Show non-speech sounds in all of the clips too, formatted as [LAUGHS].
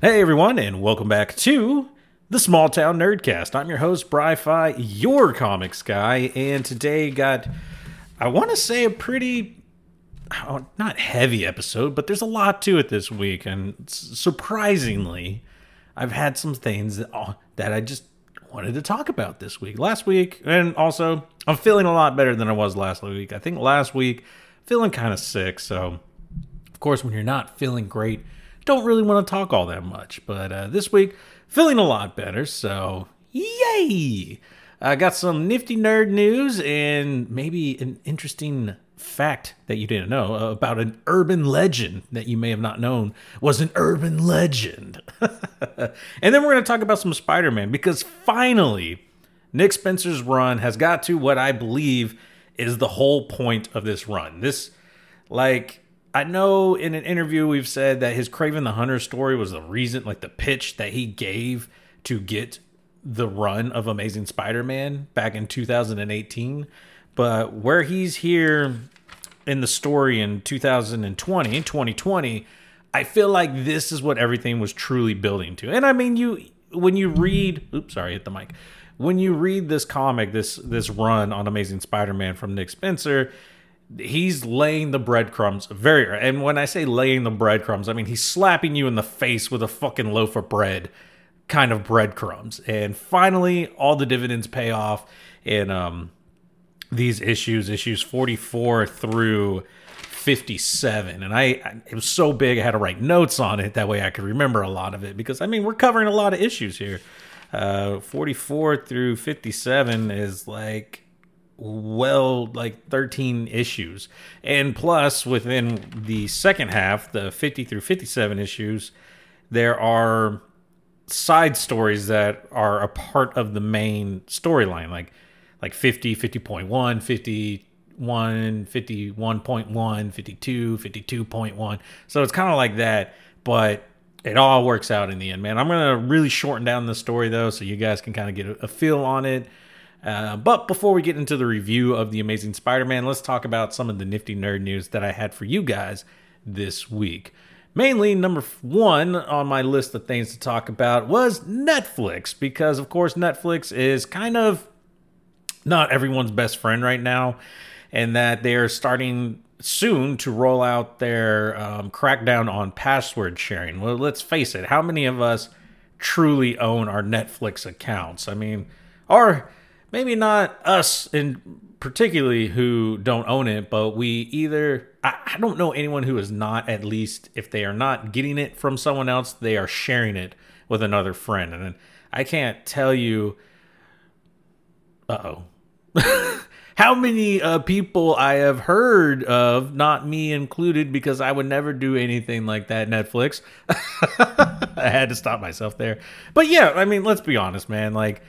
Hey everyone, and welcome back to the Small Town Nerdcast. I'm your host, Bri-Fi, your comics guy, and today got, I want to say, a pretty, not heavy episode, but there's a lot to it this week, and surprisingly, I've had some things that, oh, that I just wanted to talk about this week. Last week, and also, I'm feeling a lot better than I was last week. I think last week, feeling kind of sick, so of course, when you're not feeling great, don't really want to talk all that much. But uh, this week, feeling a lot better. So, yay! I got some nifty nerd news and maybe an interesting fact that you didn't know about an urban legend that you may have not known was an urban legend. [LAUGHS] and then we're going to talk about some Spider Man because finally, Nick Spencer's run has got to what I believe is the whole point of this run. This, like, I know in an interview we've said that his Kraven the Hunter story was the reason, like the pitch that he gave to get the run of Amazing Spider Man back in 2018. But where he's here in the story in 2020, in 2020, I feel like this is what everything was truly building to. And I mean, you when you read, oops, sorry, hit the mic. When you read this comic, this this run on Amazing Spider Man from Nick Spencer, he's laying the breadcrumbs very and when i say laying the breadcrumbs i mean he's slapping you in the face with a fucking loaf of bread kind of breadcrumbs and finally all the dividends pay off in um these issues issues 44 through 57 and I, I it was so big i had to write notes on it. That way i could remember a lot of it because i mean we're covering a lot of issues here. Uh 44 through 57 is like well like 13 issues. And plus within the second half the 50 through 57 issues there are side stories that are a part of the main storyline. Like like 50 50.1 51 51.1 52 52.1 so it's kind of like that but it all works out in the end man. I'm gonna really shorten down the story though so you guys can kind of get a, a feel on it. Uh, but before we get into the review of The Amazing Spider Man, let's talk about some of the nifty nerd news that I had for you guys this week. Mainly, number one on my list of things to talk about was Netflix, because of course, Netflix is kind of not everyone's best friend right now, and that they're starting soon to roll out their um, crackdown on password sharing. Well, let's face it, how many of us truly own our Netflix accounts? I mean, our maybe not us in particularly who don't own it, but we either I, I, don't know anyone who is not at least if they are not getting it from someone else, they are sharing it with another friend. And I can't tell you uh oh. [LAUGHS] How many uh, people I have heard of, not me included, because I would never do anything like that. Netflix, [LAUGHS] I had to stop myself there. But yeah, I mean, let's be honest, man. Like,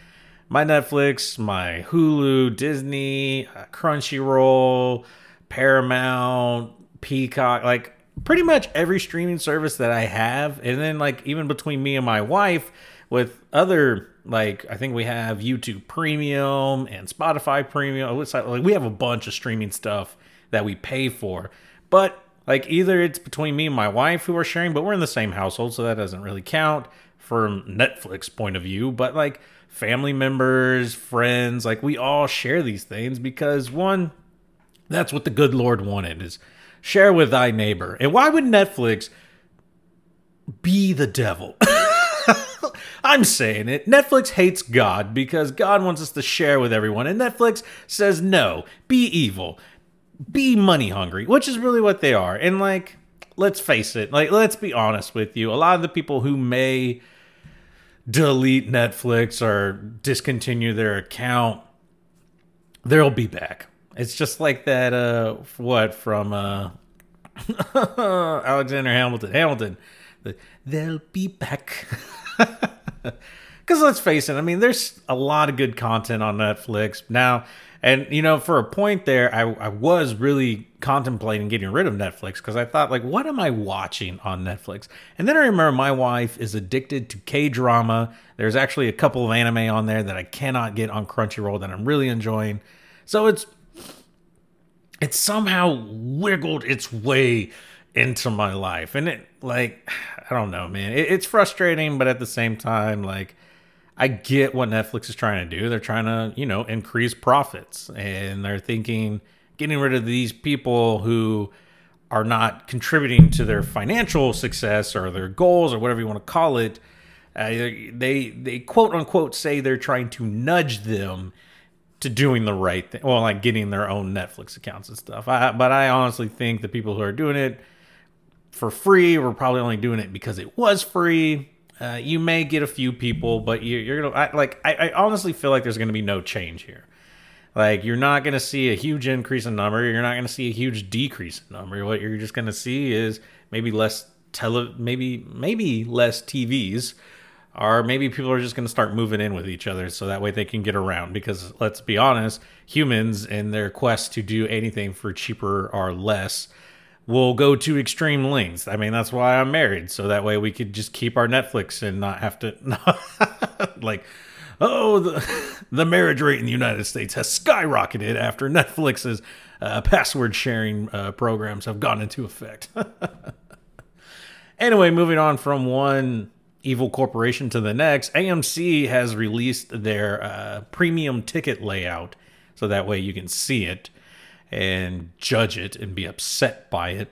my Netflix, my Hulu, Disney, uh, Crunchyroll, Paramount, Peacock, like pretty much every streaming service that I have. And then like even between me and my wife with other like I think we have YouTube Premium and Spotify Premium. Like we have a bunch of streaming stuff that we pay for. But like either it's between me and my wife who are sharing, but we're in the same household, so that doesn't really count from Netflix point of view. But like family members, friends, like we all share these things because one, that's what the good Lord wanted is share with thy neighbor. And why would Netflix be the devil? [LAUGHS] [LAUGHS] I'm saying it. Netflix hates God because God wants us to share with everyone. And Netflix says, no, be evil, be money hungry, which is really what they are. And like, let's face it, like, let's be honest with you. A lot of the people who may delete Netflix or discontinue their account, they'll be back. It's just like that uh what from uh [LAUGHS] Alexander Hamilton. Hamilton. They'll be back. [LAUGHS] Cuz let's face it, I mean there's a lot of good content on Netflix. Now, And you know, for a point there, I, I was really contemplating getting rid of Netflix because I thought, like, what am I watching on Netflix? And then I remember my wife is addicted to K drama. There's actually a couple of anime on there that I cannot get on Crunchyroll that I'm really enjoying. So it's it's somehow wiggled its way into my life, and it like [SIGHS] I don't know, man. It, it's frustrating, but at the same time, like I get what Netflix is trying to do. They're trying to, you know, increase profits and they're thinking getting rid of these people who are not contributing to their financial success or their goals or whatever you want to call it. Uh, they they quote unquote say they're trying to nudge them to doing the right thing. Well, like getting their own Netflix accounts and stuff. I, but I honestly think the people who are doing it for free We're probably only doing it because it was free uh, you may get a few people, but you, you're gonna I, like. I, I honestly feel like there's gonna be no change here. Like you're not gonna see a huge increase in number. You're not gonna see a huge decrease in number. What you're just gonna see is maybe less tele, maybe maybe less TVs, or maybe people are just gonna start moving in with each other so that way they can get around. Because let's be honest, humans in their quest to do anything for cheaper or less will go to extreme lengths. I mean, that's why I'm married, so that way we could just keep our Netflix and not have to [LAUGHS] like oh the [LAUGHS] the marriage rate in the United States has skyrocketed after Netflix's uh, password sharing uh, programs have gone into effect. [LAUGHS] anyway, moving on from one evil corporation to the next, AMC has released their uh, premium ticket layout so that way you can see it and judge it and be upset by it.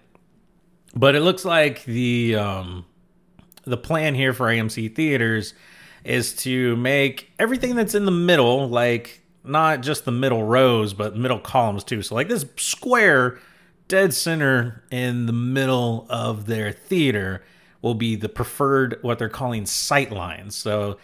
But it looks like the um, the plan here for AMC theaters is to make everything that's in the middle, like not just the middle rows, but middle columns too. So like this square dead center in the middle of their theater will be the preferred what they're calling sight lines. So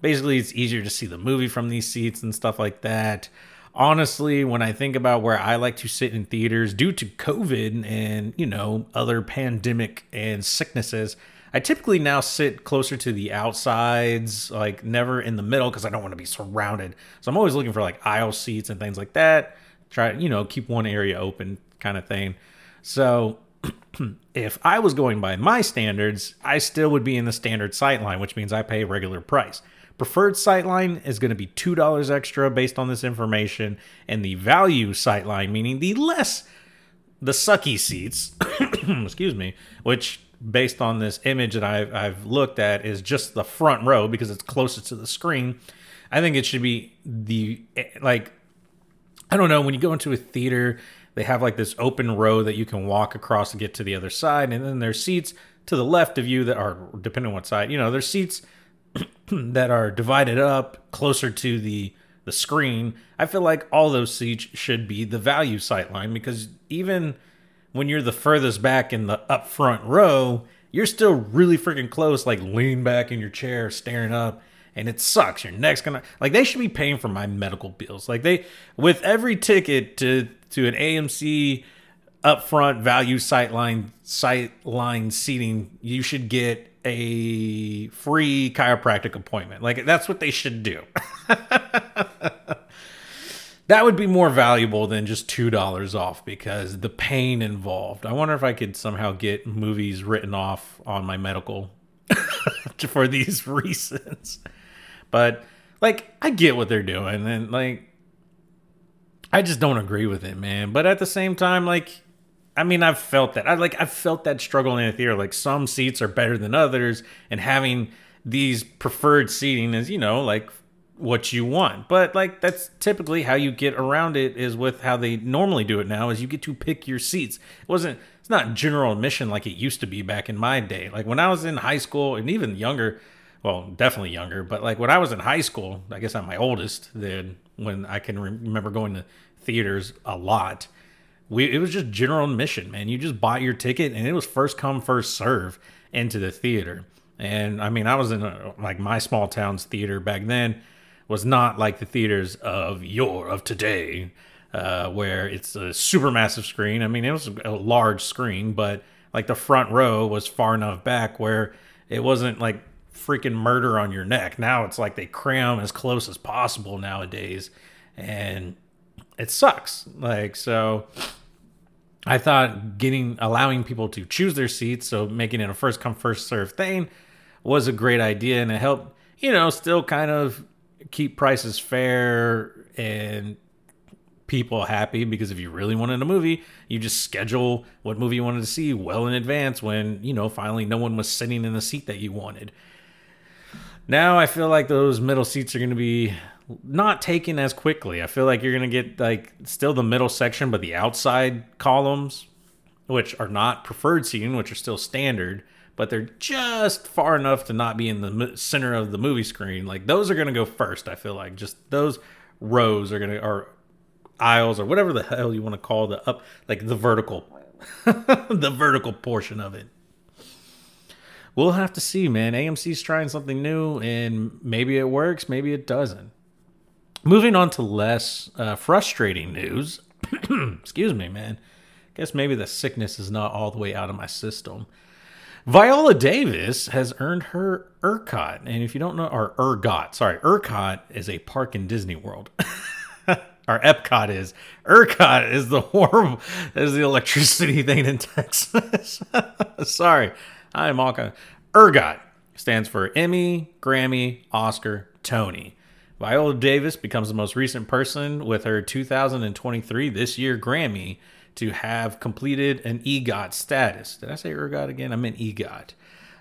basically it's easier to see the movie from these seats and stuff like that honestly, when I think about where I like to sit in theaters due to COVID and, you know, other pandemic and sicknesses, I typically now sit closer to the outsides, like never in the middle because I don't want to be surrounded. So I'm always looking for like aisle seats and things like that. Try, you know, keep one area open kind of thing. So [CLEARS THROAT] if I was going by my standards, I still would be in the standard sight line, which means I pay regular price. Preferred sightline is going to be $2 extra based on this information, and the value sightline, meaning the less the sucky seats, [COUGHS] excuse me, which based on this image that I've, I've looked at is just the front row because it's closest to the screen. I think it should be the eh, like I don't know when you go into a theater they have like this open row that you can walk across to get to the other side and then there's seats to the left of you that are depending on what side you know there's seats [CLEARS THROAT] that are divided up closer to the the screen, I feel like all those seats should be the value sight line because even when you're the furthest back in the up front row, you're still really freaking close, like lean back in your chair, staring up, and it sucks. Your neck's gonna like they should be paying for my medical bills. Like they with every ticket to to an AMC upfront value sightline sightline seating, you should get a free chiropractic appointment. Like that's what they should do. [LAUGHS] that would be more valuable than just two dollars off because the pain involved. I wonder if I could somehow get movies written off on my medical [LAUGHS] for these [LAUGHS] reasons. But like I get what they're doing and like I just don't agree with it, man. But at the same time, like I mean, I've felt that. I like I've felt that struggle in a theater. Like some seats are better than others, and having these preferred seating is, you know, like what you want. But like that's typically how you get around it is with how they normally do it now is you get to pick your seats. It wasn't it's not general admission like it used to be back in my day. Like when I was in high school and even younger, well, definitely younger, but like when I was in high school, I guess I'm my oldest then when I can remember going to theaters a lot we it was just general admission, man. You just bought your ticket and it was first come first serve into the theater. And I mean, I was in a, like my small town's theater back then was not like the theaters of your of today, uh, where it's a super massive screen. I mean, it was a large screen, but like the front row was far enough back where it wasn't like freaking murder on your neck. Now it's like they cram as close as possible nowadays, and it sucks. Like so I thought getting allowing people to choose their seats, so making it a first come first serve thing, was a great idea, and it helped you know still kind of keep prices fair and people happy because if you really wanted a movie, you just schedule what movie you wanted to see well in advance when, you know, finally no one was sitting in the seat that you wanted. Now I feel like those middle seats are going to be not taken as quickly. I feel like you're going to get like still the middle section, but the outside columns, which are not preferred seating, which are still standard, but they're just far enough to not be in the center of the movie screen. Like those are going to go first. I feel like just those rows are going to, or aisles or whatever the hell you want to call the up, like the vertical, [LAUGHS] the vertical portion of it we'll have to see, man. AMC's trying something new, and maybe it works, maybe it doesn't. Moving on to less uh, frustrating news. [CLEARS THROAT] Excuse me, man. Guess maybe the sickness is not all the way out of my system. Viola Davis has earned her ERCOT. And if you don't know, or ERGOT, sorry, ERCOT is a park in Disney World. [LAUGHS] or Epcot is. ERCOT is the warm, is the electricity [LAUGHS] thing in Texas. [LAUGHS] sorry, I'm all kind of. ERGOT stands for Emmy, Grammy, Oscar, Tony. Viola Davis becomes the most recent person with her 2023 this year Grammy to have completed an EGOT status. Did I say ERGOT again? I meant EGOT,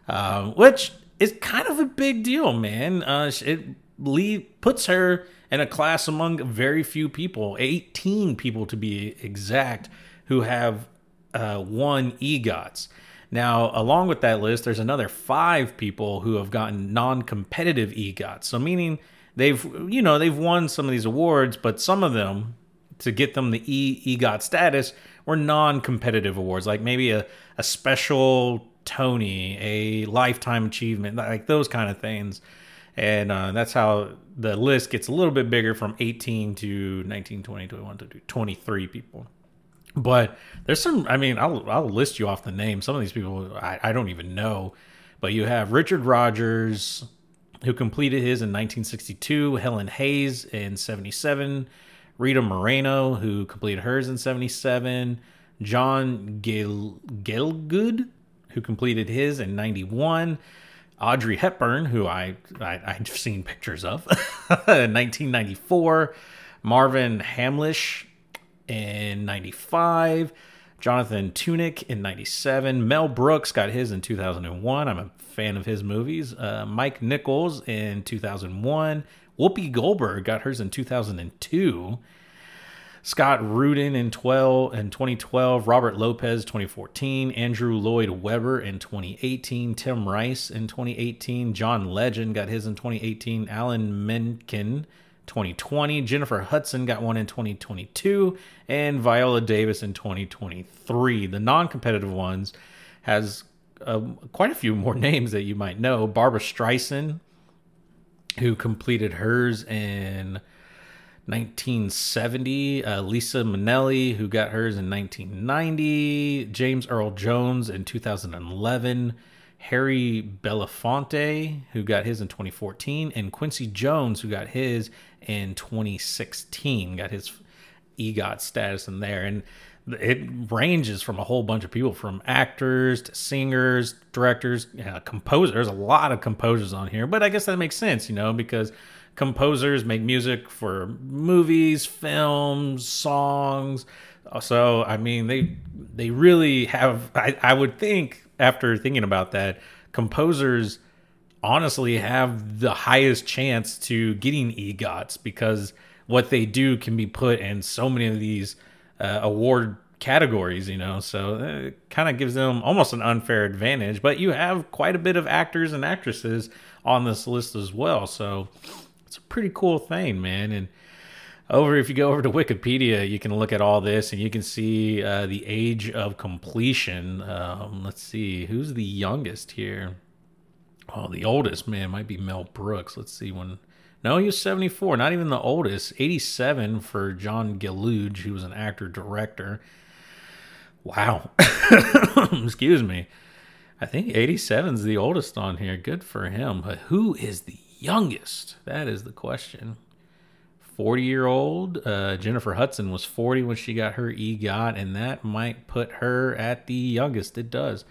um, which is kind of a big deal, man. Uh, it lead, puts her in a class among very few people, 18 people to be exact, who have uh, won EGOTs. Now, along with that list, there's another five people who have gotten non competitive EGOTs. So, meaning they've you know they've won some of these awards, but some of them to get them the e EGOT status were non-competitive awards, like maybe a a special Tony, a lifetime achievement, like those kind of things. And uh, that's how the list gets a little bit bigger from 18 to 19, 20, 21 to 23 people. But there's some, I mean, I'll, I'll list you off the names. Some of these people I, I don't even know. But you have Richard Rodgers, who completed his in 1962, Helen Hayes in 77, Rita Moreno, who completed hers in 77, John Gale, Gielgud, who completed his in 91, Audrey Hepburn, who I, I I've seen pictures of, [LAUGHS] in 1994, Marvin Hamlisch in 95, Jonathan Tunick in 97, Mel Brooks got his in 2001. I'm a fan of his movies. Uh, Mike Nichols in 2001. Whoopi Goldberg got hers in 2002. Scott Rudin in 12 in 2012, Robert Lopez 2014, Andrew Lloyd Webber in 2018, Tim Rice in 2018, John Legend got his in 2018, Alan Menken 2020, Jennifer Hudson got one in 2022, and Viola Davis in 2023. The non-competitive ones has uh, quite a few more [LAUGHS] names that you might know. Barbra Streisand, who completed hers in 1970. Uh, Liza Minnelli, who got hers in 1990. James Earl Jones in 2011. Harry Belafonte, who got his in 2014. And Quincy Jones, who got his in 2016. Got his EGOT status in there. And it ranges from a whole bunch of people from actors to singers directors yeah, composers there's a lot of composers on here but i guess that makes sense you know because composers make music for movies films songs so i mean they they really have i, I would think after thinking about that composers honestly have the highest chance to getting egots because what they do can be put in so many of these uh, award categories, you know. So it kind of gives them almost an unfair advantage. But you have quite a bit of actors and actresses on this list as well. So it's a pretty cool thing, man. And over, if you go over to Wikipedia, you can look at all this and you can see uh, the age of completion. Um, let's see, who's the youngest here? Oh, the oldest man might be Mel Brooks. Let's see when no, he was 74, not even the oldest. 87 for John Gielgud, who was an actor director. Wow. [LAUGHS] Excuse me. I think 87 is the oldest on here. Good for him. But who is the youngest? That is the question. 40 year old. Uh, Jennifer Hudson was 40 when she got her EGOT, and that might put her at the youngest. It does.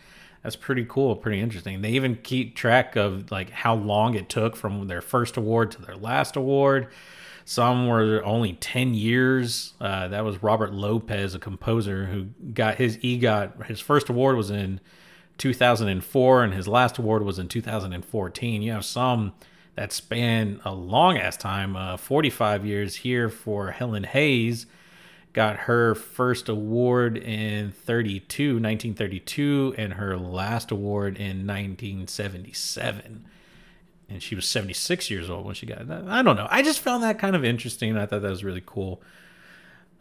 That's pretty cool, pretty interesting. They even keep track of like how long it took from their first award to their last award. Some were only 10 years. Uh, that was Robert Lopez, a composer who got his EGOT. His first award was in 2004, and his last award was in 2014. You have some that span a long ass time uh, 45 years here for Helen Hayes. Got her first award in 32, 1932, and her last award in 1977 and she was 76 years old when she got that. I don't know. I just found that kind of interesting. I thought that was really cool.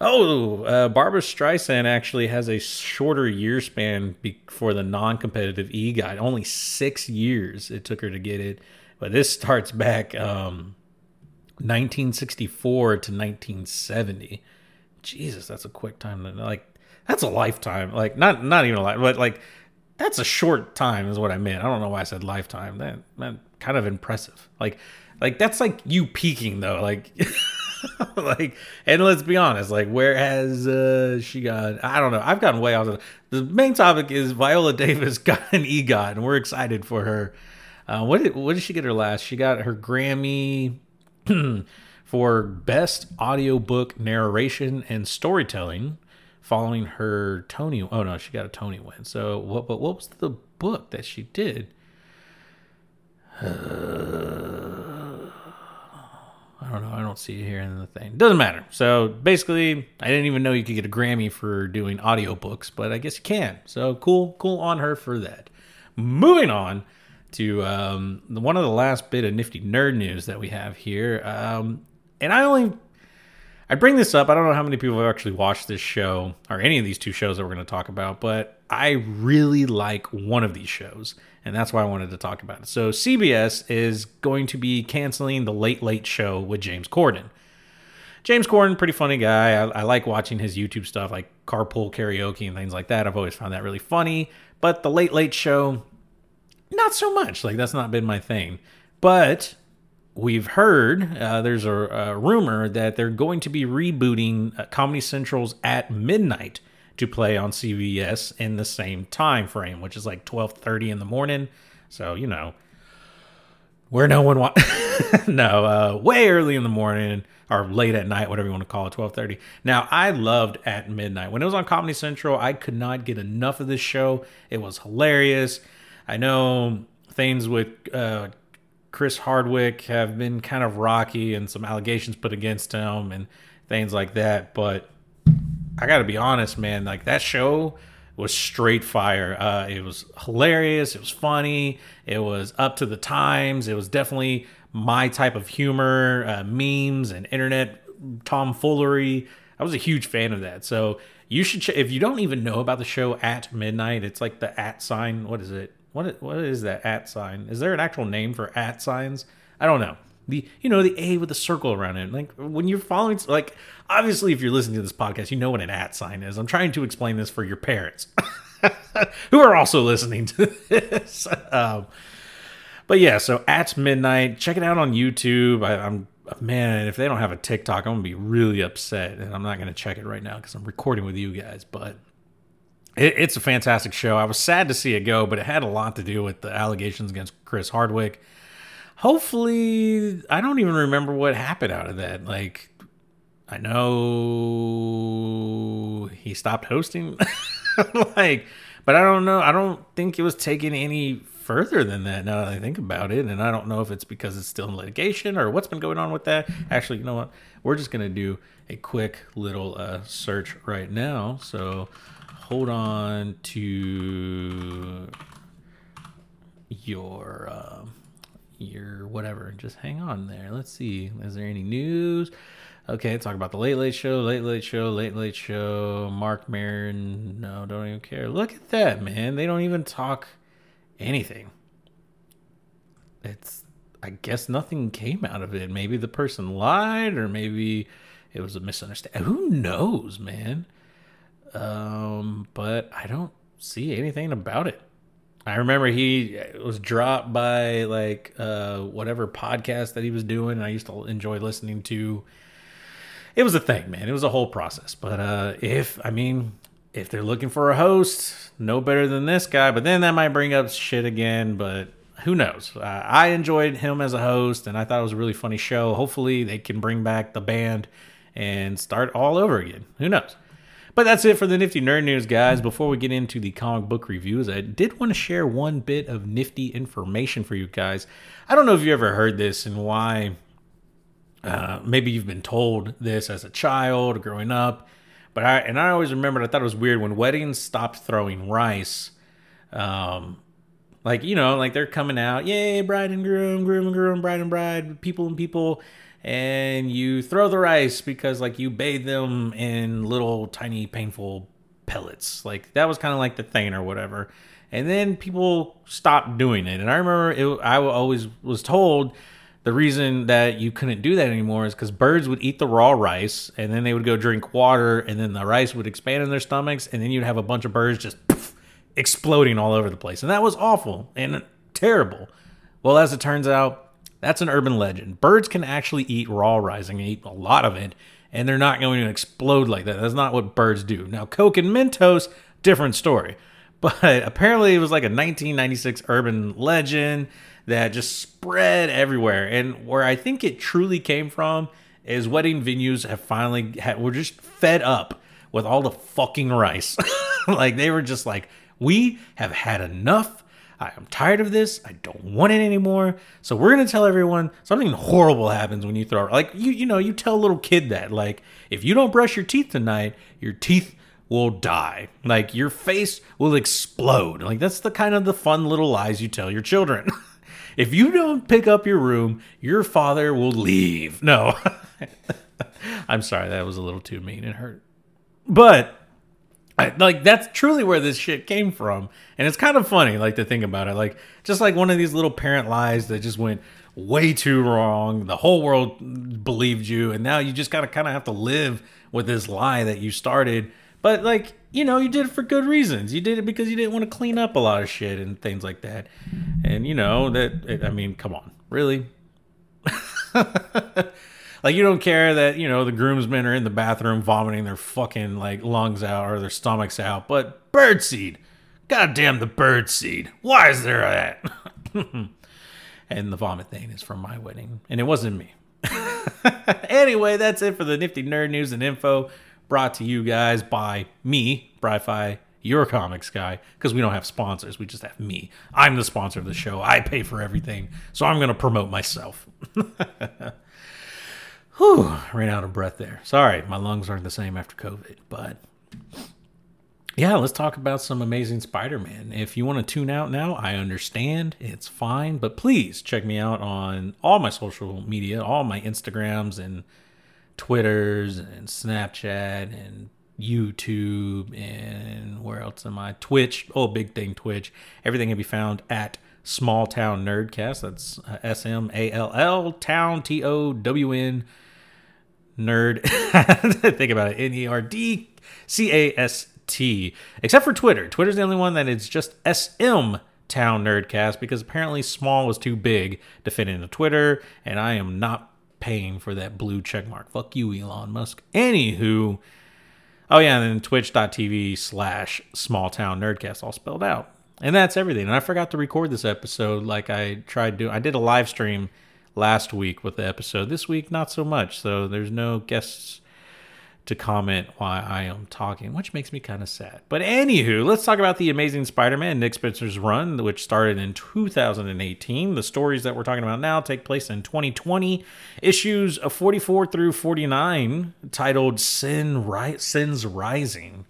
Oh, uh, Barbra Streisand actually has a shorter year span for the non-competitive EGOT. Only six years it took her to get it, but this starts back um, 1964 to 1970. Jesus, that's a quick time. To, like that's a lifetime. Like not not even a life, but like that's a short time is what I meant. I don't know why I said lifetime. That that kind of impressive. Like like that's like you peaking though. Like [LAUGHS] like and let's be honest, like where has uh she got I don't know. I've gotten way off of the main topic is Viola Davis [LAUGHS] got an EGOT and we're excited for her. Uh what did what did she get her last? She got her Grammy [CLEARS THROAT] for best audiobook narration and storytelling following her Tony. Oh no, she got a Tony win. So what? But what was the book that she did? [SIGHS] I don't know. I don't see it here in the thing. Doesn't matter. So basically, I didn't even know you could get a Grammy for doing audiobooks, but I guess you can. So cool, cool on her for that. Moving on to um, one of the last bit of nifty nerd news that we have here. Um, and I only I bring this up. I don't know how many people have actually watched this show or any of these two shows that we're going to talk about, but I really like one of these shows, and that's why I wanted to talk about it. So, CBS is going to be canceling the Late Late Show with James Corden. James Corden, pretty funny guy. I, I like watching his YouTube stuff, like carpool karaoke and things like that. I've always found that really funny. But the Late Late Show, not so much. Like, that's not been my thing. But we've heard uh, there's a, a, rumor that they're going to be rebooting uh, Comedy Central's At Midnight to play on CBS in the same time frame, which is like 12:30 in the morning. So you know, where no one wa- [LAUGHS] no, uh, way early in the morning or late at night, whatever you want to call it, 12:30. Now, I loved At Midnight when it was on Comedy Central. I could not get enough of this show. It was hilarious. I know things with uh, Chris Hardwick have been kind of rocky and some allegations put against him and things like that. But I got to be honest, man, like that show was straight fire. Uh, it was hilarious. It was funny. It was up to the times. It was definitely my type of humor, uh, memes, and internet tomfoolery. I was a huge fan of that. So you should, ch- if you don't even know about the show at midnight, it's like the at sign. What is it? What what is that at sign? Is there an actual name for at signs? I don't know. The you know the A with the circle around it. Like when you're following, like obviously if you're listening to this podcast, you know what an at sign is. I'm trying to explain this for your parents [LAUGHS] who are also listening to this. [LAUGHS] Um, but yeah, so at midnight, check it out on YouTube. I, I'm man, if they don't have a TikTok, I'm gonna be really upset, and I'm not gonna check it right now because I'm recording with you guys. But it, it's a fantastic show. I was sad to see it go, but it had a lot to do with the allegations against Chris Hardwick. Hopefully, I don't even remember what happened out of that. Like, I know he stopped hosting, [LAUGHS] like, but I don't know. I don't think it was taken any further than that now that I think about it. And I don't know if it's because it's still in litigation or what's been going on with that. Actually, you know what? We're just going to do a quick little uh, search right now. So hold on to your uh, your whatever. Just hang on there. Let's see. Is there any news? Okay, talk about the Late Late Show, Late Late Show, Late Late Show. Marc Maron. No, don't even care. Look at that, man. They don't even talk anything. It's. I guess nothing came out of it. Maybe the person lied, or maybe it was a misunderstanding. Who knows, man? Um, but I don't see anything about it. I remember he was dropped by like uh, whatever podcast that he was doing. I used to enjoy listening to. it was a thing, man. It was a whole process. But uh, if I mean, if they're looking for a host, no better than this guy. But then that might bring up shit again. But who knows? Uh, I enjoyed him as a host, and I thought it was a really funny show. Hopefully, they can bring back the band and start all over again. Who knows? But that's it for the nifty nerd news, guys. Before we get into the comic book reviews, I did want to share one bit of nifty information for you guys. I don't know if you ever heard this and why. Uh, maybe you've been told this as a child growing up, but I and I always remembered. I thought it was weird when weddings stopped throwing rice. Um, like you know, like they're coming out, yay, bride and groom, groom and groom, bride and bride, people and people and you throw the rice because like you bathe them in little tiny painful pellets. Like that was kind of like the thing or whatever. And then people stopped doing it. And I remember it, I always was told the reason that you couldn't do that anymore is because birds would eat the raw rice and then they would go drink water and then the rice would expand in their stomachs and then you'd have a bunch of birds just poof, exploding all over the place. And that was awful and terrible. Well, as it turns out, that's an urban legend. Birds can actually eat raw rice and eat a lot of it, and they're not going to explode like that. That's not what birds do. Now, Coke and Mentos, different story. [LAUGHS] But apparently, it was like a 1996 urban legend that just spread everywhere. And where I think it truly came from is wedding venues have finally had, were just fed up with all the fucking rice. [LAUGHS] like they were just like, we have had enough I am tired of this. I don't want it anymore. So we're gonna tell everyone something horrible happens when you throw like you you know you tell a little kid that like if you don't brush your teeth tonight, your teeth will die. Like your face will explode. Like that's the kind of the fun little lies you tell your children. [LAUGHS] if you don't pick up your room, your father will leave. No. [LAUGHS] I'm sorry, that was a little too mean. It hurt. But I, like that's truly where this shit came from, and it's kind of funny, like to think about it, like just like one of these little parent lies that just went way too wrong. The whole world believed you, and now you just gotta kind of have to live with this lie that you started. But like you know, you did it for good reasons. You did it because you didn't want to clean up a lot of shit and things like that. And you know that I mean, come on, really. [LAUGHS] Like you don't care that you know the groomsmen are in the bathroom vomiting their fucking like lungs out or their stomachs out, but birdseed, goddamn the birdseed. Why is there that? [LAUGHS] and the vomit thing is from my wedding, and it wasn't me. [LAUGHS] anyway, that's it for the nifty nerd news and info brought to you guys by me, Bri-Fi, your comics guy, because we don't have sponsors. We just have me. I'm the sponsor of the show. I pay for everything. So I'm going to promote myself. [LAUGHS] Whew, ran out of breath there. Sorry, my lungs aren't the same after COVID. But yeah, let's talk about some amazing Spider Man. If you want to tune out now, I understand. It's fine. But please check me out on all my social media, all my Instagrams and Twitters and Snapchat and YouTube and where else am I? Twitch. Oh, big thing, Twitch. Everything can be found at Small Town Nerdcast. That's uh, S M A L L Town T O W N nerd. [LAUGHS] Think about it. N E R D C A S T. Except for Twitter. Twitter's the only one that is just SM Town Nerdcast because apparently small was too big to fit into Twitter, and I am not paying for that blue check mark. Fuck you, Elon Musk. Anywho. Oh yeah, and then twitch.tv slash small town nerdcast all spelled out. And that's everything. And I forgot to record this episode like I tried to. I did a live stream last week with the episode. This week, not so much. So there's no guests to comment why I am talking, which makes me kind of sad. But anywho, let's talk about the Amazing Spider-Man Nick Spencer's run, which started in 2018. The stories that we're talking about now take place in 2020. Issues of 44 through 49, titled "Sin Ri- Sins Rising."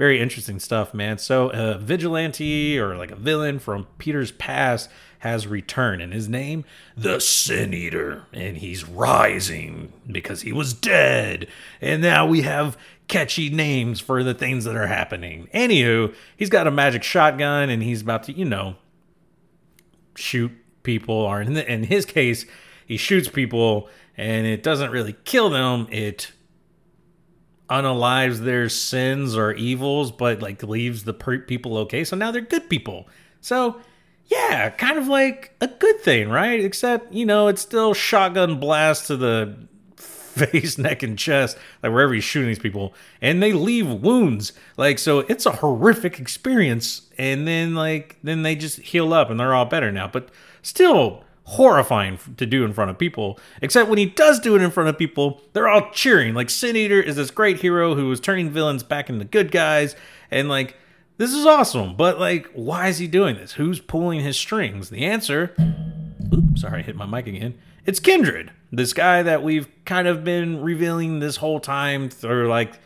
Very interesting stuff, man. So, a vigilante or like a villain from Peter's past has returned, and his name, the Sin Eater, and he's rising because he was dead. And now we have catchy names for the things that are happening. Anywho, he's got a magic shotgun, and he's about to, you know, shoot people, or in, the, in his case, he shoots people, and it doesn't really kill them. It unalives their sins or evils, but like leaves the per- people okay. So now they're good people. So yeah, kind of like a good thing, right? Except, you know, it's still shotgun blast to the [LAUGHS] face, neck, and chest, like wherever he's shooting these people, and they leave wounds. Like so, it's a horrific experience. And then like then they just heal up and they're all better now. But still horrifying to do in front of people. Except when he does do it in front of people, they're all cheering. Like Sin Eater is this great hero who is turning villains back into good guys, and like this is awesome. But like, why is he doing this? Who's pulling his strings? The answer. Oops, sorry, I hit my mic again it's Kindred, this guy that we've kind of been revealing this whole time through like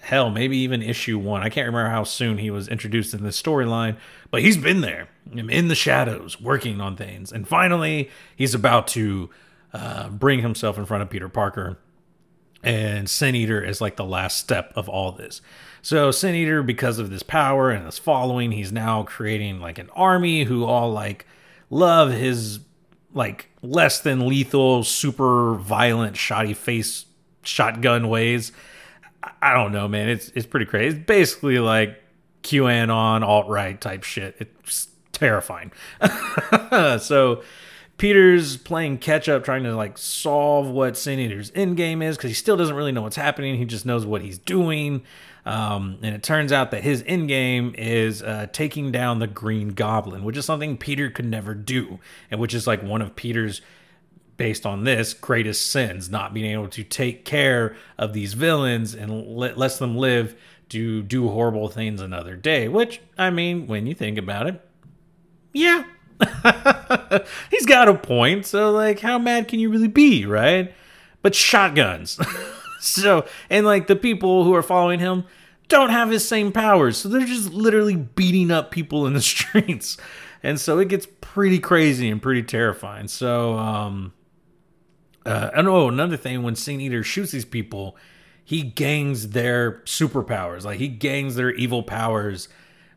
hell, maybe even issue one. I can't remember how soon he was introduced in this storyline, but he's been there in the shadows working on things. And finally, he's about to uh, bring himself in front of Peter Parker. And Sin Eater is like the last step of all this. So, Sin Eater, because of this power and his following, he's now creating like an army who all like love his like less than lethal, super violent, shoddy face shotgun ways. I don't know, man. It's it's pretty crazy. It's basically like QAnon alt right type shit. It's terrifying. [LAUGHS] so Peter's playing catch up, trying to like solve what Sin Eater's end game is because he still doesn't really know what's happening. He just knows what he's doing. Um, and it turns out that his end game is uh, taking down the Green Goblin, which is something Peter could never do, and which is like one of Peter's, based on this, greatest sins, not being able to take care of these villains and let, let them live to do horrible things another day. Which, I mean, when you think about it, yeah. [LAUGHS] He's got a point. So, like, how mad can you really be, right? But shotguns. [LAUGHS] so, and like the people who are following him don't have his same powers. So they're just literally beating up people in the [LAUGHS] streets. And so it gets pretty crazy and pretty terrifying. So, um, uh, I know another thing when Sin Eater shoots these people, he gangs their superpowers. Like he gangs their evil powers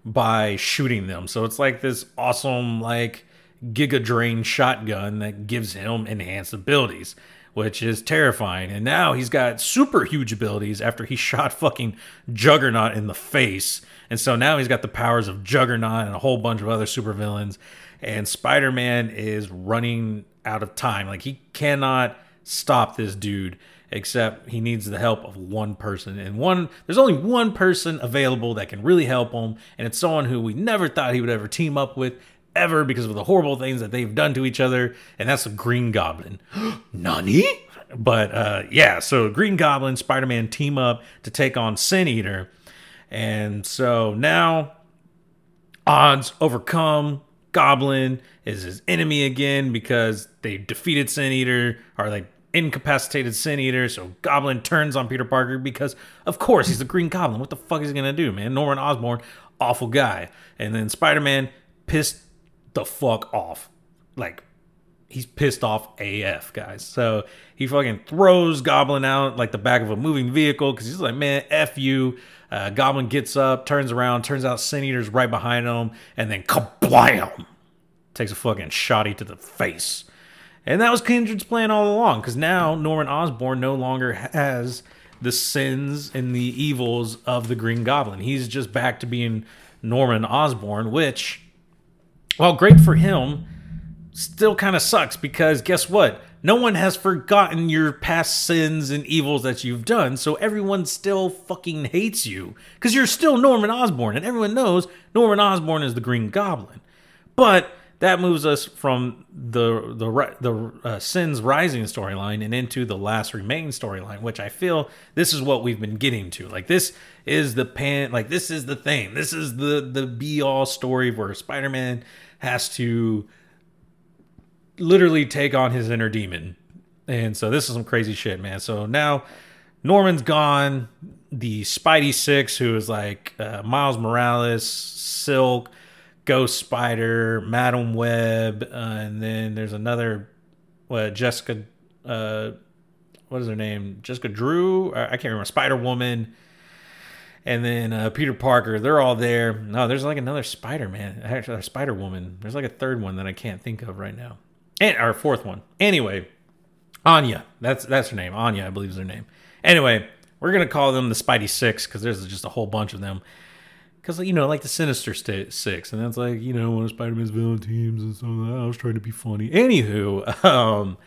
by shooting them. So it's like this awesome, like, Giga Drain shotgun that gives him enhanced abilities which is terrifying. And now he's got super huge abilities after he [LAUGHS] shot fucking Juggernaut in the face. And so now he's got the powers of Juggernaut and a whole bunch of other supervillains. And Spider Man is running out of time. Like he cannot stop this dude except he needs the help of one person and one there's only one person available that can really help him and it's someone who we never thought he would ever team up with ever because of the horrible things that they've done to each other, and that's the Green Goblin. [GASPS] Nani? But uh, yeah, so Green Goblin, Spider Man team up to take on Sin Eater. And so now odds overcome. Goblin is his enemy again because they defeated Sin Eater, or like incapacitated Sin Eater. So Goblin turns on Peter Parker because, of course, he's the Green Goblin. What the fuck is he gonna do, man? Norman Osborn, awful guy. And then Spider Man pissed the fuck off. Like, he's pissed off AF, guys. So he fucking throws Goblin out like the back of a moving vehicle because he's like, man, F you. Uh, Goblin gets up, turns around, turns out Sin Eater's right behind him, and then kablam! Takes a fucking shotty to the face. And that was Kindred's plan all along because now Norman Osborn no longer has the sins and the evils of the Green Goblin. He's just back to being Norman Osborn, which well, great for him. Still kind of sucks because guess what? No one has forgotten your past sins and evils that you've done, so everyone still fucking hates you because you're still Norman Osborn, and everyone knows Norman Osborn is the Green Goblin. But that moves us from the the the uh, sins rising storyline and into the last remain storyline, which I feel this is what we've been getting to. Like this is the pan, like this is the thing. This is the the be all story where Spider Man has to literally take on his inner demon. And so this is some crazy shit, man. So now Norman's gone. The Spidey Six, who is like uh, Miles Morales, Silk, Ghost Spider, Madame Web, uh, and then there's another, what, Jessica, uh, what is her name? Jessica Drew? I can't remember. Spider Woman and then uh, Peter Parker. They're all there. No, there's like another Spider Man, actually, Spider Woman. There's like a third one that I can't think of right now, and our fourth one. Anyway, Anya. That's that's her name. Anya, I believe is her name. Anyway, we're gonna call them the Spidey Six because there's just a whole bunch of them. Because you know, like the Sinister Six, and that's like you know one of Spider Man's villain teams and so I was trying to be funny. Anywho, [LAUGHS] um,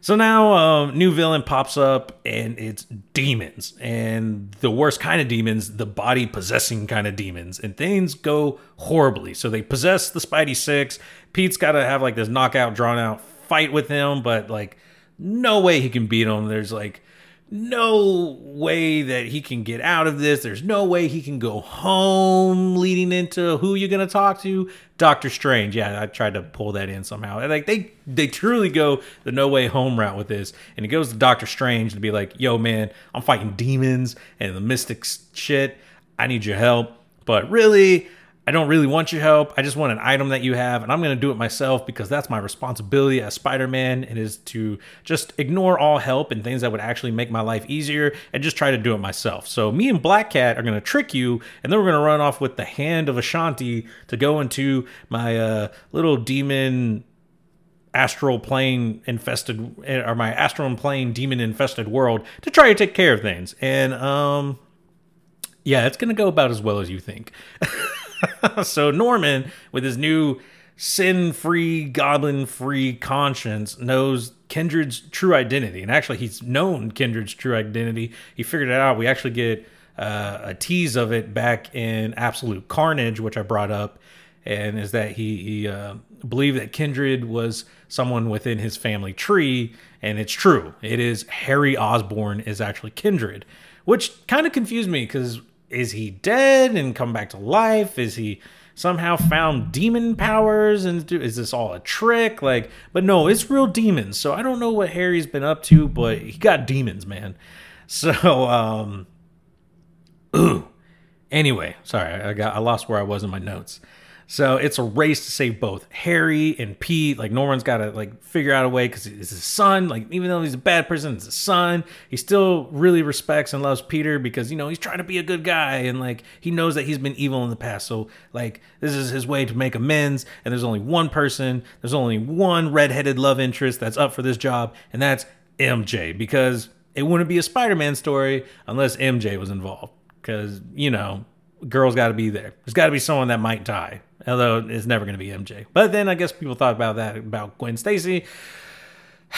So now, um, new villain pops up, and it's demons, and the worst kind of demons, the body possessing kind of demons, and things go horribly. So they possess the Spidey Six. Pete's got to have like this knockout, drawn out fight with him, but like, no way he can beat him. There's like no way that he can get out of this. There's no way he can go home leading into who you're going to talk to. Doctor Strange. Yeah, I tried to pull that in somehow. Like they they truly go the no way home route with this. And it goes to Doctor Strange to be like, "Yo man, I'm fighting demons and the mystics shit. I need your help." But really, I don't really want your help. I just want an item that you have, and I'm going to do it myself because that's my responsibility as Spider Man. And it is to just ignore all help and things that would actually make my life easier and just try to do it myself. So, me and Black Cat are going to trick you, and then we're going to run off with the hand of Ashanti to go into my uh, little demon astral plane infested or my astral plane demon infested world to try to take care of things and um yeah it's gonna go about as well as you think [LAUGHS] [LAUGHS] so Norman, with his new sin-free, goblin-free conscience, knows Kindred's true identity, and actually, he's known Kindred's true identity. He figured it out. We actually get uh, a tease of it back in Absolute Carnage, which I brought up, and is that he, he uh, believed that Kindred was someone within his family tree, and it's true. It is Harry Osborn is actually Kindred, which kind of confused me because is he dead and come back to life? Is he somehow found demon powers and is this all a trick? Like, but no, it's real demons. So I don't know what Harry's been up to, but he got demons, man. So um ooh. [CLEARS THROAT] Anyway, sorry, I got I lost where I was in my notes. So it's a race to save both Harry and Pete. Like Norman's got to like figure out a way because it's his son. Like even though he's a bad person, it's his son. He still really respects and loves Peter because you know he's trying to be a good guy and like he knows that he's been evil in the past. So like this is his way to make amends. And there's only one person. There's only one redheaded love interest that's up for this job, and that's MJ because it wouldn't be a Spider-Man story unless MJ was involved. Because you know girl's got to be there. There's got to be someone that might die although it's never going to be MJ. But then I guess people thought about that about Gwen Stacy. [SIGHS]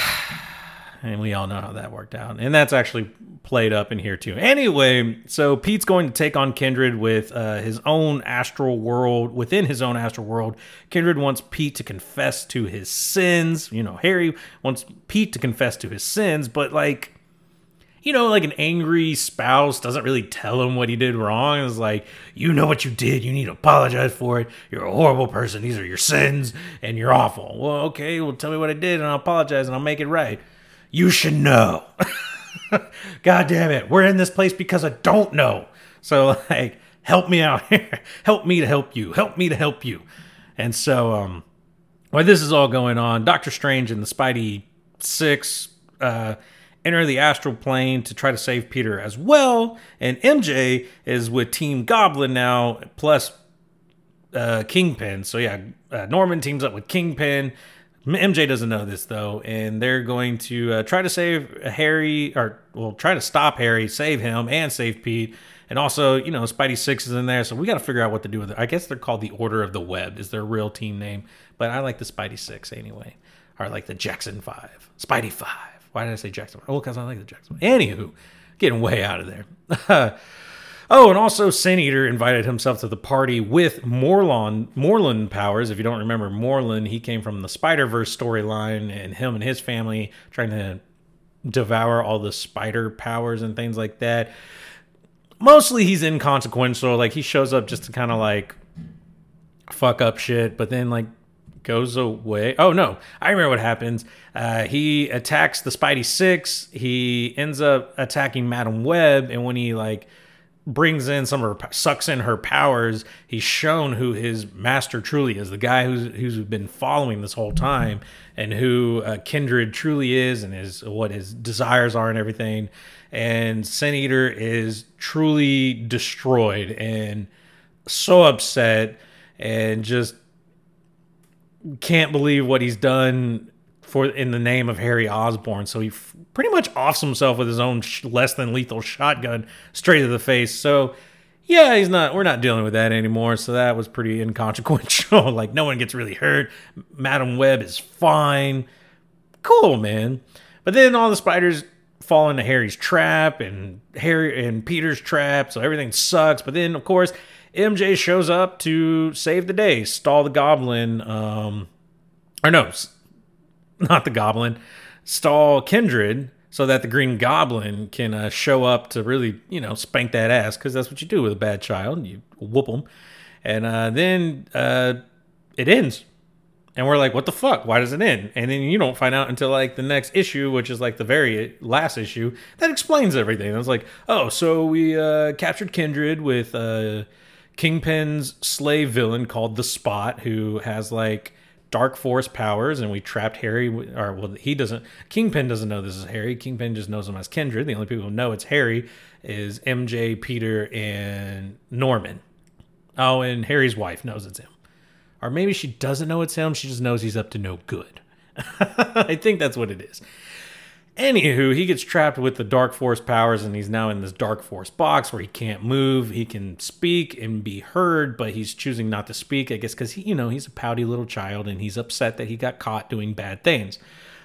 And we all know how that worked out. And that's actually played up in here too. Anyway, so Pete's going to take on Kindred with uh, his own astral world. Within his own astral world, Kindred wants Pete to confess to his sins. You know, Harry wants Pete to confess to his sins, but like you know, like an angry spouse doesn't really tell him what he did wrong. It's like, you know what you did. You need to apologize for it. You're a horrible person. These are your sins and you're awful. Well, okay, well, tell me what I did and I'll apologize and I'll make it right. You should know. [LAUGHS] God damn it. We're in this place because I don't know. So, like, help me out here. [LAUGHS] help me to help you. Help me to help you. And so, um, while this is all going on, Doctor Strange and the Spidey Six, uh, enter the astral plane to try to save Peter as well. And MJ is with Team Goblin now, plus uh, Kingpin. So yeah, uh, Norman teams up with Kingpin. MJ doesn't know this though, and they're going to uh, try to save Harry, or well, try to stop Harry, save him, and save Pete. And also, you know, Spidey Six is in there, so we got to figure out what to do with it. I guess they're called the Order of the Web, is their real team name, but I like the Spidey Six anyway, or like the Jackson Five, Spidey Five. Why did I say Jackson? Oh, because I like the Jackson. Anywho, getting way out of there. [LAUGHS] oh, and also Sin Eater invited himself to the party with Morlun Morlun powers. If you don't remember Morlun, he came from the Spider Verse storyline, and him and his family trying to devour all the spider powers and things like that. Mostly, he's inconsequential. Like he shows up just to kind of like fuck up shit, but then like goes away. Oh no, I remember what happens. Uh, he attacks the Spidey Six. He ends up attacking Madame Web, and when he like brings in some of her sucks in her powers, he's shown who his master truly is. The guy who's who's been following this whole time, and who uh, Kindred truly is, and his what his desires are, and everything. And Sin Eater is truly destroyed and so upset and just can't believe what he's done for in the name of Harry Osborn. So he f- pretty much offs himself with his own sh- less than lethal shotgun straight to the face. So yeah, he's not. We're not dealing with that anymore. So that was pretty inconsequential. [LAUGHS] like no one gets really hurt. Madame Web is fine. Cool, man. But then all the spiders fall into Harry's trap and Harry and Peter's trap, so everything sucks. But then, of course, MJ shows up to save the day, stall the goblin, um, or no, not the goblin, stall Kindred so that the Green Goblin can uh, show up to really, you know, spank that ass because that's what you do with a bad child. You whoop them. And uh, then uh, it ends. And we're like, what the fuck? Why does it end? And then you don't find out until like the next issue, which is like the very last issue, that explains everything. And it's like, oh, so we uh, captured Kindred with uh, Kingpin's slave villain called the Spot, who has like dark force powers, and we trapped Harry. Or well, he doesn't. Kingpin doesn't know this is Harry. Kingpin just knows him as Kindred. The only people who know it's Harry is MJ, Peter, and Norman. Oh, and Harry's wife knows it's him. Or maybe she doesn't know it's him. She just knows he's up to no good. [LAUGHS] I think that's what it is. Anywho, he gets trapped with the Dark Force powers, and he's now in this Dark Force box where he can't move. He can speak and be heard, but he's choosing not to speak. I guess because he, you know, he's a pouty little child, and he's upset that he got caught doing bad things.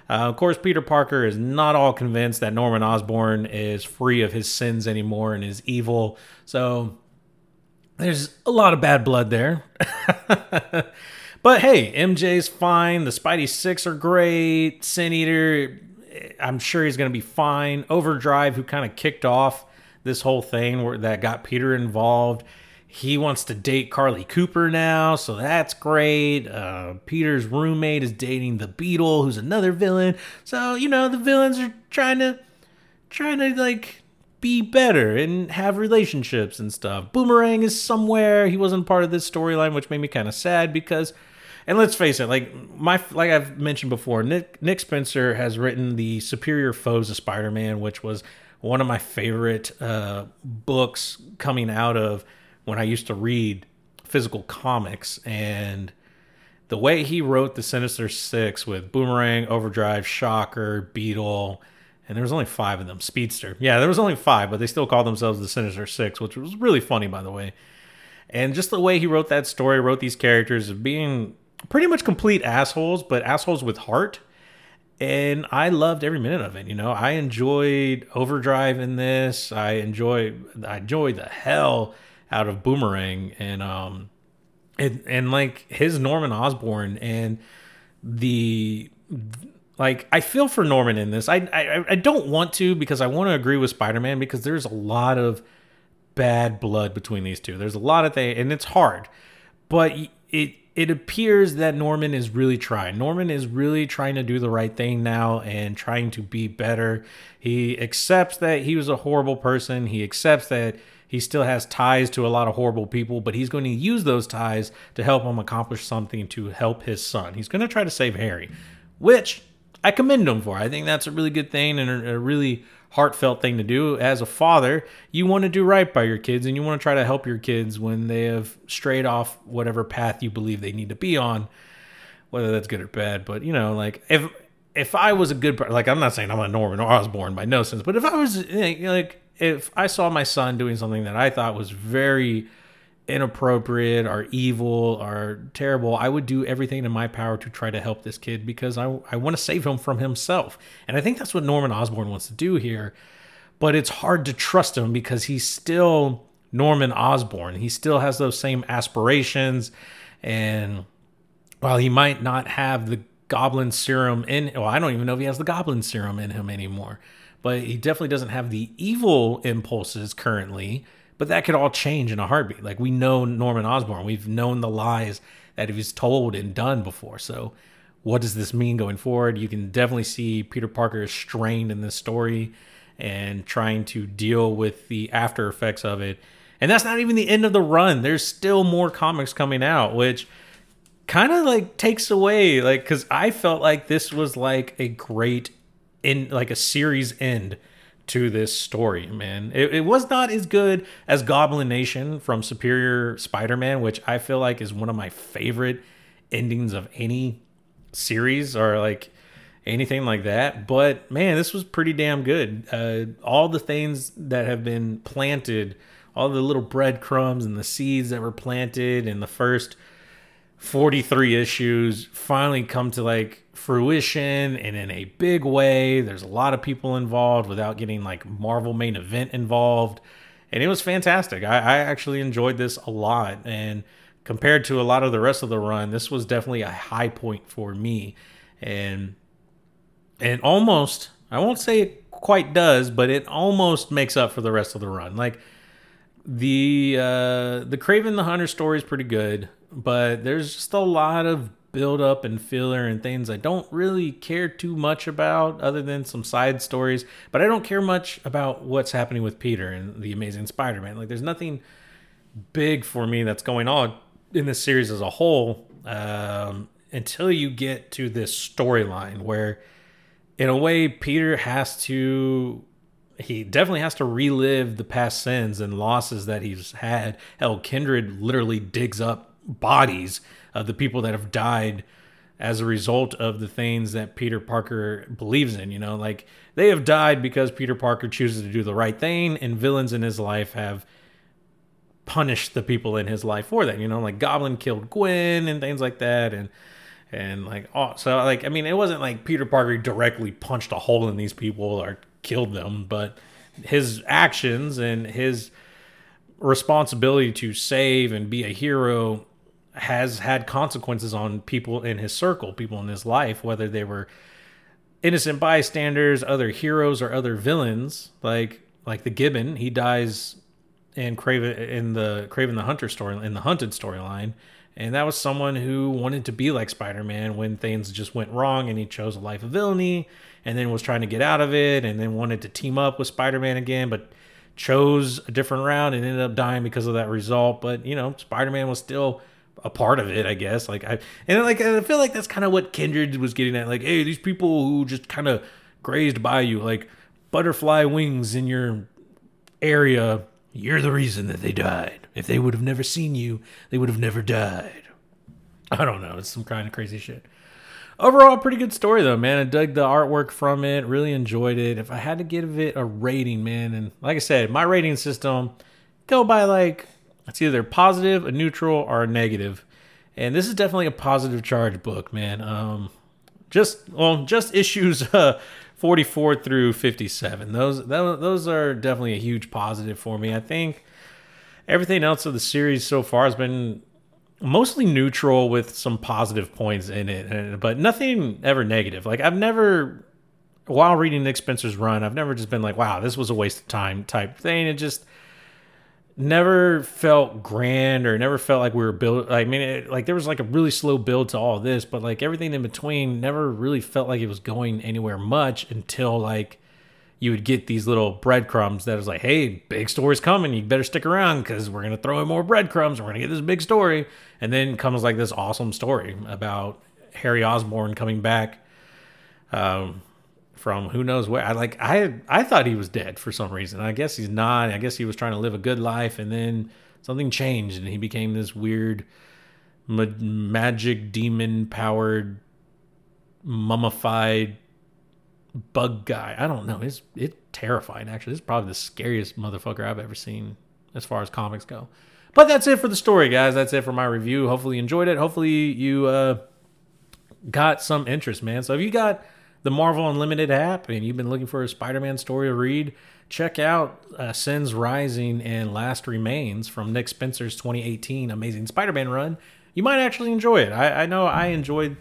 Uh, of course, Peter Parker is not all convinced that Norman Osborn is free of his sins anymore and is evil. So there's a lot of bad blood there. [LAUGHS] but hey, MJ's fine. The Spidey Six are great. Sin Eater I'm sure he's going to be fine. Overdrive, who kind of kicked off this whole thing where that got Peter involved. He wants to date Carlie Cooper now, so that's great. Uh, Peter's roommate is dating the Beetle, who's another villain. So you know the villains are trying to, trying to like be better and have relationships and stuff. Boomerang is somewhere. He wasn't part of this storyline, which made me kind of sad because and let's face it, like my like I've mentioned before, Nick Nick Spencer has written the Superior Foes of Spider-Man, which was one of my favorite uh, books coming out of when I used to read physical comics and the way he wrote the Sinister Six with Boomerang, Overdrive, Shocker, Beetle, and there was only five of them. Speedster, yeah, there was only five, but they still called themselves the Sinister Six, which was really funny, by the way. And just the way he wrote that story, wrote these characters, being pretty much complete assholes, but assholes with heart. And I loved every minute of it. You know, I enjoyed Overdrive in this. I enjoy I enjoyed the hell out of Boomerang and um and and like his Norman Osborn and the like I feel for Norman in this. I I, I don't want to because I want to agree with Spider Man because there's a lot of bad blood between these two. There's a lot of things, and it's hard, but it it appears that Norman is really trying. Norman is really trying to do the right thing now and trying to be better. He accepts that he was a horrible person. He accepts that he still has ties to a lot of horrible people, but he's going to use those ties to help him accomplish something to help his son. He's going to try to save Harry, which I commend him for. I think that's a really good thing and a really heartfelt thing to do. As a father, you want to do right by your kids and you want to try to help your kids when they have strayed off whatever path you believe they need to be on, whether that's good or bad. But, you know, like if if I was a good like I'm not saying I'm a Norman Osborn by no sense, but if I was eh, like if I saw my son doing something that I thought was very inappropriate or evil or terrible, I would do everything in my power to try to help this kid because I, I want to save him from himself. And I think that's what Norman Osborn wants to do here. But it's hard to trust him because he's still Norman Osborn. He still has those same aspirations. And while he might not have the goblin serum in, well, I don't even know if he has the goblin serum in him anymore. But he definitely doesn't have the evil impulses currently but that could all change in a heartbeat. Like we know Norman Osborn, we've known the lies that he's told and done before. So, what does this mean going forward? You can definitely see Peter Parker is strained in this story and trying to deal with the after effects of it. And that's not even the end of the run. There's still more comics coming out, which kind of like takes away like cuz I felt like this was like a great in like a series end to this story, man. It, it, was not as good as Goblin Nation from Superior Spider Man, which I feel like is one of my favorite endings of any series or like anything like that. But man, this was pretty damn good. Uh, all the things that have been planted, all the little breadcrumbs and the seeds that were planted in the first 43 issues finally come to like fruition and in a big way. There's a lot of people involved without getting like Marvel main event involved. And it was fantastic. I, I actually enjoyed this a lot. And compared to a lot of the rest of the run, this was definitely a high point for me. And and almost I won't say it quite does, but it almost makes up for the rest of the run. Like the uh the Kraven the Hunter story is pretty good, but there's just a lot of build up and filler and things I don't really care too much about other than some side stories, but I don't care much about what's happening with Peter and the Amazing Spider-Man. Like there's nothing big for me that's going on in this series as a whole um, until you get to this storyline where in a way Peter has to he definitely has to relive the past sins and losses that he's had. Hell, Kindred literally digs up bodies of the people that have died as a result of the things that Peter Parker believes in. You know, like they have died because Peter Parker chooses to do the right thing, and villains in his life have punished the people in his life for that. You know, like Goblin killed Gwen and things like that, and and like oh, so like I mean, it wasn't like Peter Parker directly punched a hole in these people or killed them, but his actions and his responsibility to save and be a hero has had consequences on people in his circle, people in his life, whether they were innocent bystanders, other heroes, or other villains. Like like the Gibbon, he dies in Kraven in the Kraven the Hunter story in the Hunted storyline, and that was someone who wanted to be like Spider-Man when things just went wrong, and he chose a life of villainy, and then was trying to get out of it, and then wanted to team up with Spider-Man again, but chose a different route and ended up dying because of that result. But you know, Spider-Man was still a part of it, I guess. Like I and like I feel like that's kind of what Kindred was getting at. Like, hey, these people who just kind of grazed by you, like butterfly wings in your area, you're the reason that they died. If they would have never seen you, they would have never died. I don't know. It's some kind of crazy shit. Overall, pretty good story though, man. I dug the artwork from it. Really enjoyed it. If I had to give it a rating, man, and like I said, my rating system go by like it's either positive, a neutral, or a negative. And this is definitely a positive charge book, man. Um, just well, just [LAUGHS] issues uh, 44 through 57. Those those are definitely a huge positive for me. I think everything else of the series so far has been mostly neutral with some positive points in it, but nothing ever negative. Like I've never while reading Nick Spencer's run, I've never just been like, "Wow, this was a waste of time" type thing. It just never felt grand or never felt like we were built i mean it, like there was like a really slow build to all this but like everything in between never really felt like it was going anywhere much until like you would get these little breadcrumbs that was like hey big story's coming. You better stick around because we're going to throw in more breadcrumbs. We're going to get this big story. And then comes like this awesome story about harry osborn coming back um, from who knows where. I like I I thought he was dead for some reason. I guess he's not. I guess he was trying to live a good life, and then something changed, and he became this weird ma- magic demon powered mummified bug guy. I don't know. It's it's terrifying. Actually, this is probably the scariest motherfucker I've ever seen as far as comics go. But that's it for the story, guys. That's it for my review. Hopefully you enjoyed it. Hopefully you uh, got some interest, man. So if you got the Marvel Unlimited app and you've been looking for a Spider Man story to read, check out uh, Sins Rising and Last Remains from Nick Spencer's 2018 Amazing Spider Man run. You might actually enjoy it. I, I know I enjoyed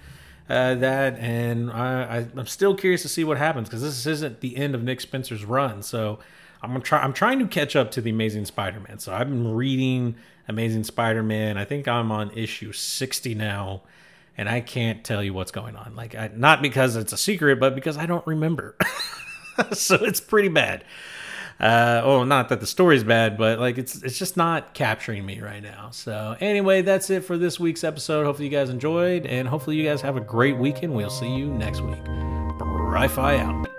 uh, that, and I, am still curious to see what happens because this isn't the end of Nick Spencer's run. So I'm try, I'm trying to catch up to the Amazing Spider-Man. So I've been reading Amazing Spider-Man. I think I'm on issue 60 now, and I can't tell you what's going on. Like, I, not because it's a secret, but because I don't remember. [LAUGHS] so it's pretty bad. Uh, oh, not that the story's bad, but like it's it's just not capturing me right now. So anyway, that's it for this week's episode. Hopefully you guys enjoyed, and hopefully you guys have a great weekend. We'll see you next week. Bri-Fi out.